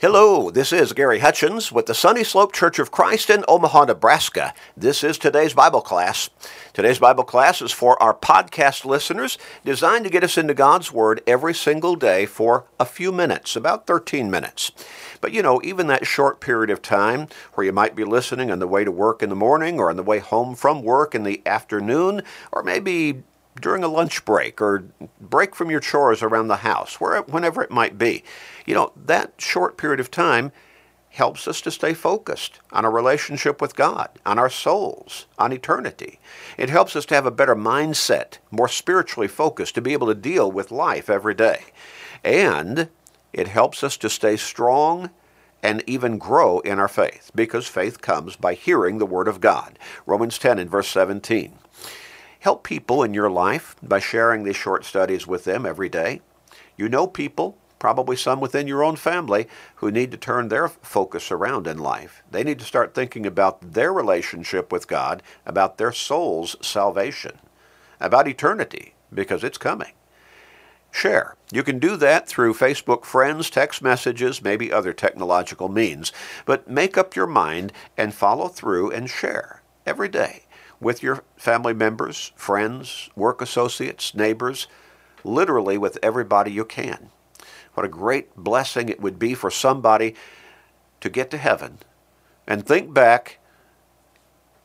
Hello, this is Gary Hutchins with the Sunny Slope Church of Christ in Omaha, Nebraska. This is today's Bible class. Today's Bible class is for our podcast listeners, designed to get us into God's Word every single day for a few minutes, about 13 minutes. But you know, even that short period of time where you might be listening on the way to work in the morning or on the way home from work in the afternoon, or maybe during a lunch break or break from your chores around the house, whenever it might be. You know, that short period of time helps us to stay focused on a relationship with God, on our souls, on eternity. It helps us to have a better mindset, more spiritually focused, to be able to deal with life every day. And it helps us to stay strong and even grow in our faith because faith comes by hearing the Word of God. Romans 10 and verse 17. Help people in your life by sharing these short studies with them every day. You know people, probably some within your own family, who need to turn their focus around in life. They need to start thinking about their relationship with God, about their soul's salvation, about eternity, because it's coming. Share. You can do that through Facebook friends, text messages, maybe other technological means. But make up your mind and follow through and share every day with your family members, friends, work associates, neighbors, literally with everybody you can. What a great blessing it would be for somebody to get to heaven and think back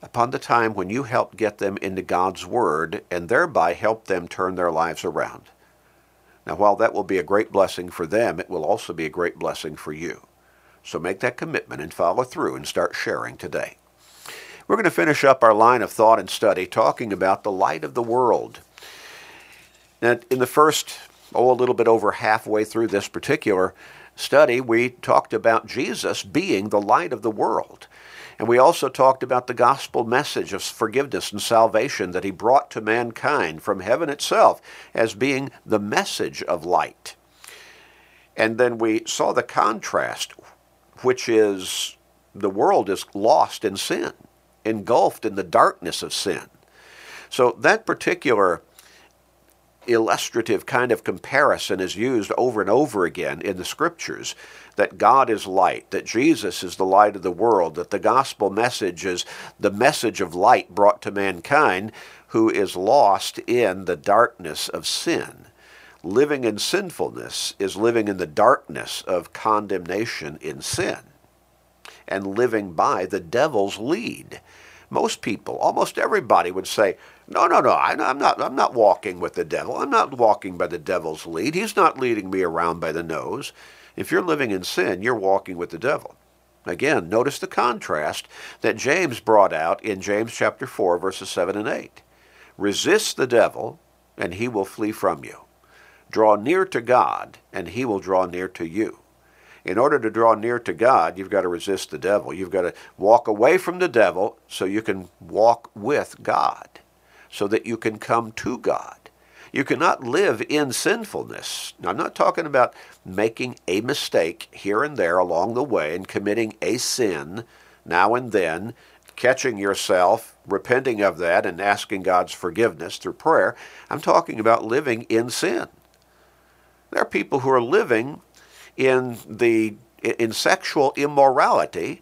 upon the time when you helped get them into God's Word and thereby helped them turn their lives around. Now, while that will be a great blessing for them, it will also be a great blessing for you. So make that commitment and follow through and start sharing today. We're going to finish up our line of thought and study talking about the light of the world. Now, in the first, oh, a little bit over halfway through this particular study, we talked about Jesus being the light of the world. And we also talked about the gospel message of forgiveness and salvation that he brought to mankind from heaven itself as being the message of light. And then we saw the contrast, which is the world is lost in sin engulfed in the darkness of sin. So that particular illustrative kind of comparison is used over and over again in the scriptures that God is light, that Jesus is the light of the world, that the gospel message is the message of light brought to mankind who is lost in the darkness of sin. Living in sinfulness is living in the darkness of condemnation in sin and living by the devil's lead. Most people, almost everybody would say, no, no, no, I, am not, I'm not walking with the devil. I'm not walking by the devil's lead. He's not leading me around by the nose. If you're living in sin, you're walking with the devil. Again, notice the contrast that James brought out in James chapter 4, verses 7 and 8. Resist the devil, and he will flee from you. Draw near to God, and he will draw near to you in order to draw near to God, you've got to resist the devil. You've got to walk away from the devil so you can walk with God, so that you can come to God. You cannot live in sinfulness. Now, I'm not talking about making a mistake here and there along the way and committing a sin now and then, catching yourself, repenting of that, and asking God's forgiveness through prayer. I'm talking about living in sin. There are people who are living in the in sexual immorality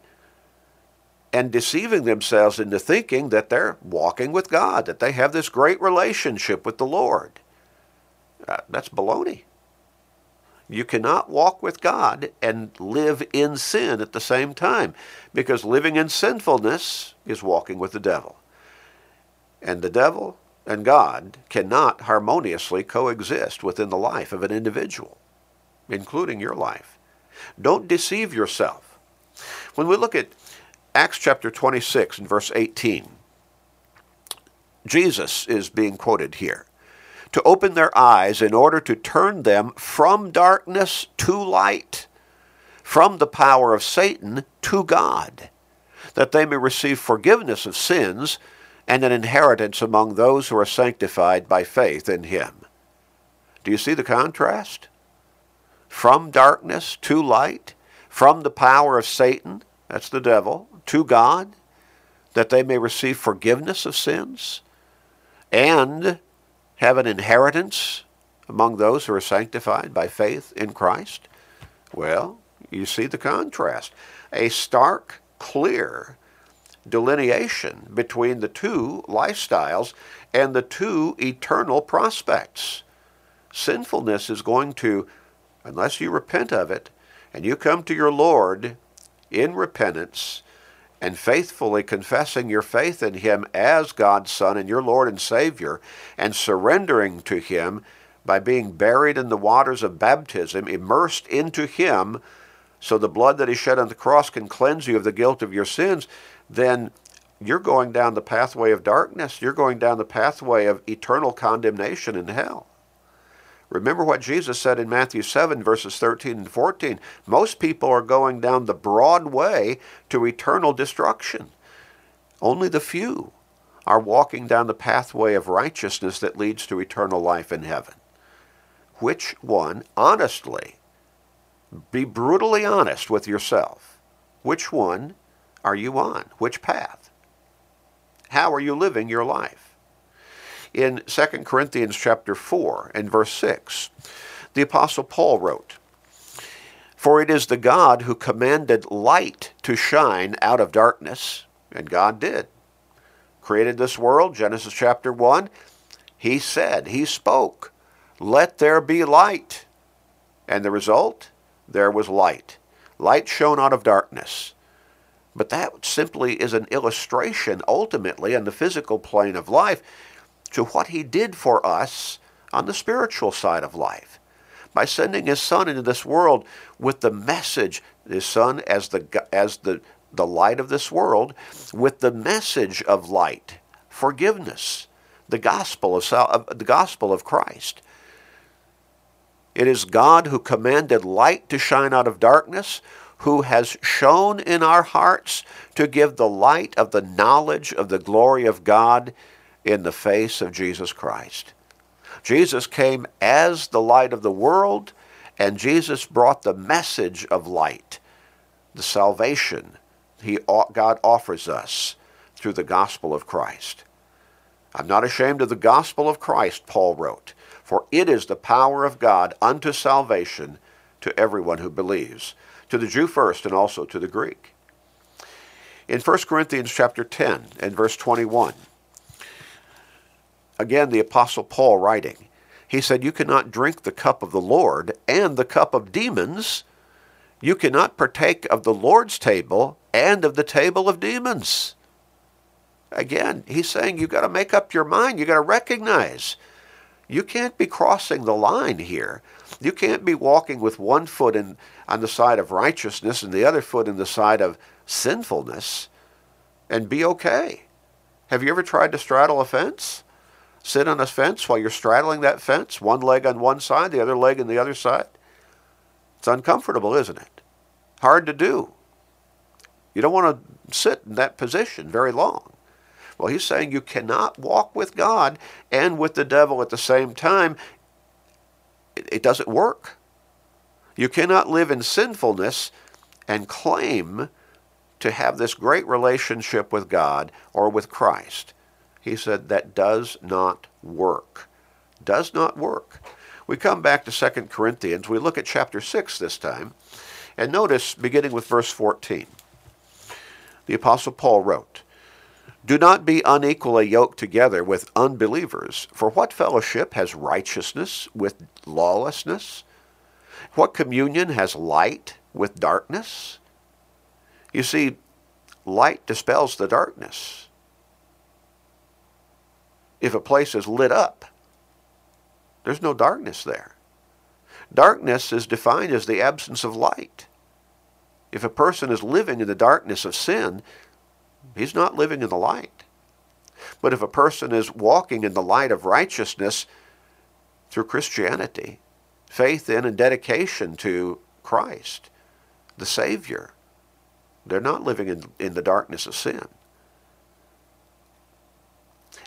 and deceiving themselves into thinking that they're walking with God, that they have this great relationship with the Lord. Uh, that's baloney. You cannot walk with God and live in sin at the same time because living in sinfulness is walking with the devil. And the devil and God cannot harmoniously coexist within the life of an individual including your life. Don't deceive yourself. When we look at Acts chapter 26 and verse 18, Jesus is being quoted here to open their eyes in order to turn them from darkness to light, from the power of Satan to God, that they may receive forgiveness of sins and an inheritance among those who are sanctified by faith in him. Do you see the contrast? From darkness to light, from the power of Satan, that's the devil, to God, that they may receive forgiveness of sins and have an inheritance among those who are sanctified by faith in Christ? Well, You see the contrast. A stark, clear delineation between the two lifestyles and the two eternal prospects. Sinfulness is going to, unless you repent of it, and you come to your Lord in repentance and faithfully confessing your faith in Him as God's Son and your Lord and Savior, and surrendering to Him by being buried in the waters of baptism, immersed into Him, so the blood that He shed on the cross can cleanse you of the guilt of your sins, then you're going down the pathway of darkness. You're going down the pathway of eternal condemnation in hell. Remember what Jesus said in Matthew 7, verses 13 and 14. Most people are going down the broad way to eternal destruction. Only the few are walking down the pathway of righteousness that leads to eternal life in heaven. Which one, honestly, be brutally honest with yourself, which one are you on? Which path? How are you living your life? In 2 Corinthians chapter 4 and verse 6, the apostle Paul wrote, For it is the God who commanded light to shine out of darkness, and God did. Created this world, Genesis chapter 1, he said, he spoke, let there be light. And the result? There was light. Light shone out of darkness. But that simply is an illustration, ultimately, on the physical plane of life, to what he did for us on the spiritual side of life. By sending his son into this world with the message, his son as the, as the, the light of this world, with the message of light, forgiveness, the gospel of, the gospel of Christ. It is God who commanded light to shine out of darkness, who has shone in our hearts to give the light of the knowledge of the glory of God in the face of Jesus Christ. Jesus came as the light of the world, and Jesus brought the message of light, the salvation he, God offers us through the gospel of Christ. I'm not ashamed of the gospel of Christ, Paul wrote, for it is the power of God unto salvation to everyone who believes to the Jew first and also to the Greek. In 1 Corinthians chapter 10 and verse 21, again the apostle Paul writing, he said, "You cannot drink the cup of the Lord and the cup of demons. You cannot partake of the Lord's table and of the table of demons." Again, he's saying you've got to make up your mind. You've got to recognize you can't be crossing the line here. You can't be walking with one foot in, on the side of righteousness and the other foot in the side of sinfulness and be okay. Have you ever tried to straddle a fence? Sit on a fence while you're straddling that fence, one leg on one side, the other leg on the other side? It's uncomfortable, isn't it? Hard to do. You don't want to sit in that position very long. Well, he's saying you cannot walk with God and with the devil at the same time. It, doesn't work. You cannot live in sinfulness and claim to have this great relationship with God or with Christ. He said that does not work. Does not work. We come back to 2 Corinthians. We look at chapter 6 this time. And notice, beginning with verse 14, the Apostle Paul wrote, do not be unequally yoked together with unbelievers. For what fellowship has righteousness with lawlessness? What communion has light with darkness? You see, light dispels the darkness. If a place is lit up, there's no darkness there. Darkness is defined as the absence of light. If a person is living in the darkness of sin, He's not living in the light. But if a person is walking in the light of righteousness through Christianity, faith in and dedication to Christ, the Savior, they're not living in, in the darkness of sin.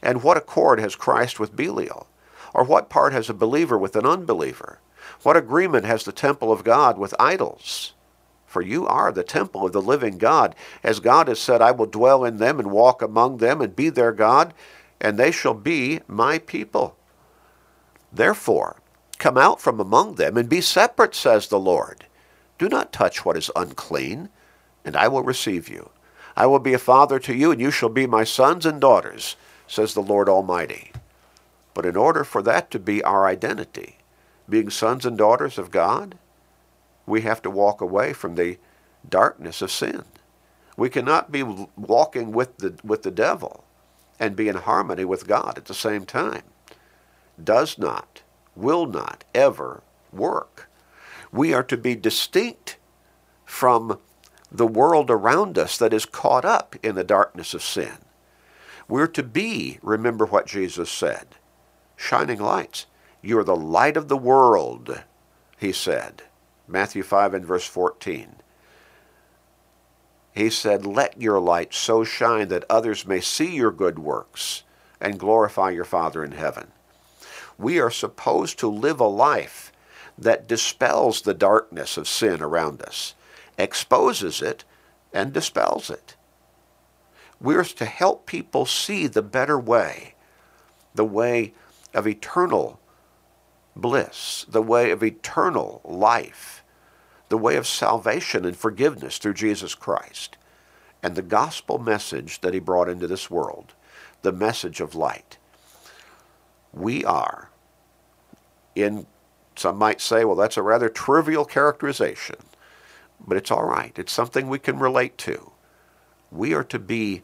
And what accord has Christ with Belial? Or what part has a believer with an unbeliever? What agreement has the temple of God with idols? for you are the temple of the living God. As God has said, I will dwell in them and walk among them and be their God, and they shall be my people. Therefore, come out from among them and be separate, says the Lord. Do not touch what is unclean, and I will receive you. I will be a father to you, and you shall be my sons and daughters, says the Lord Almighty. But in order for that to be our identity, being sons and daughters of God, we have to walk away from the darkness of sin. We cannot be walking with the, with the devil and be in harmony with God at the same time. Does not, will not ever work. We are to be distinct from the world around us that is caught up in the darkness of sin. We're to be, remember what Jesus said, shining lights. You're the light of the world, he said. Matthew 5 and verse 14. He said, Let your light so shine that others may see your good works and glorify your Father in heaven. We are supposed to live a life that dispels the darkness of sin around us exposes it, and dispels it. We're to help people see the better way, the way of eternal bliss, the way of eternal life, the way of salvation and forgiveness through Jesus Christ, and the gospel message that he brought into this world, the message of light. We are, in some might say, well, that's a rather trivial characterization but it's all right. It's something we can relate to. We are to be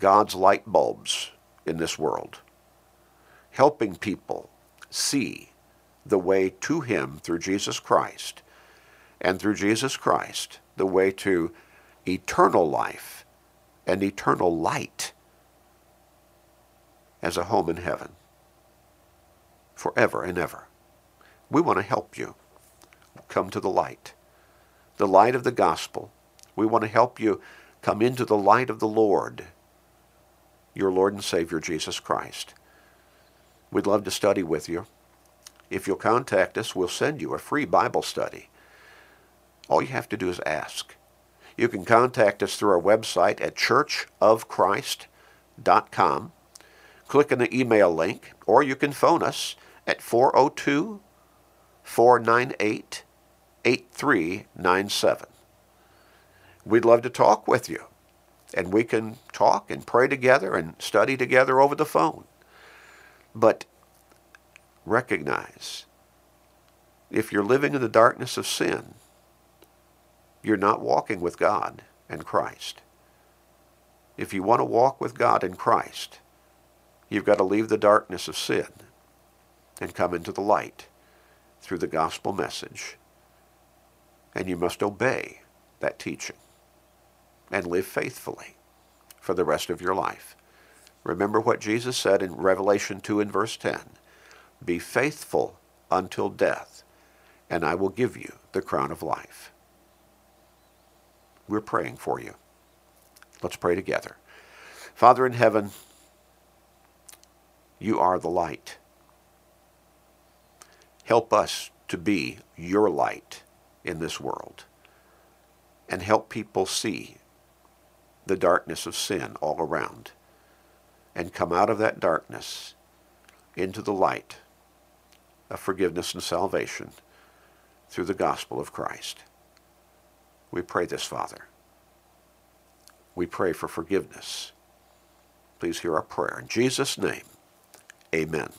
God's light bulbs in this world, helping people see the way to Him through Jesus Christ, and through Jesus Christ, the way to eternal life and eternal light as a home in heaven forever and ever. We want to help you come to the light the light of the gospel. We want to help you come into the light of the Lord, your Lord and Savior Jesus Christ. We'd love to study with you. If you'll contact us, we'll send you a free Bible study. All you have to do is ask. You can contact us through our website at churchofchrist.com. Click on the email link, or you can phone us at 402 498 8397. We'd love to talk with you, and we can talk and pray together and study together over the phone. But recognize if you're living in the darkness of sin, you're not walking with God and Christ. If you want to walk with God and Christ, you've got to leave the darkness of sin and come into the light through the gospel message and you must obey that teaching and live faithfully for the rest of your life. Remember what Jesus said in Revelation 2 and verse 10 Be faithful until death, and I will give you the crown of life. We're praying for you. Let's pray together. Father in heaven, you are the light. Help us to be your light in this world and help people see the darkness of sin all around and come out of that darkness into the light of forgiveness and salvation through the gospel of Christ. We pray this, Father. We pray for forgiveness. Please hear our prayer. In Jesus' name, amen.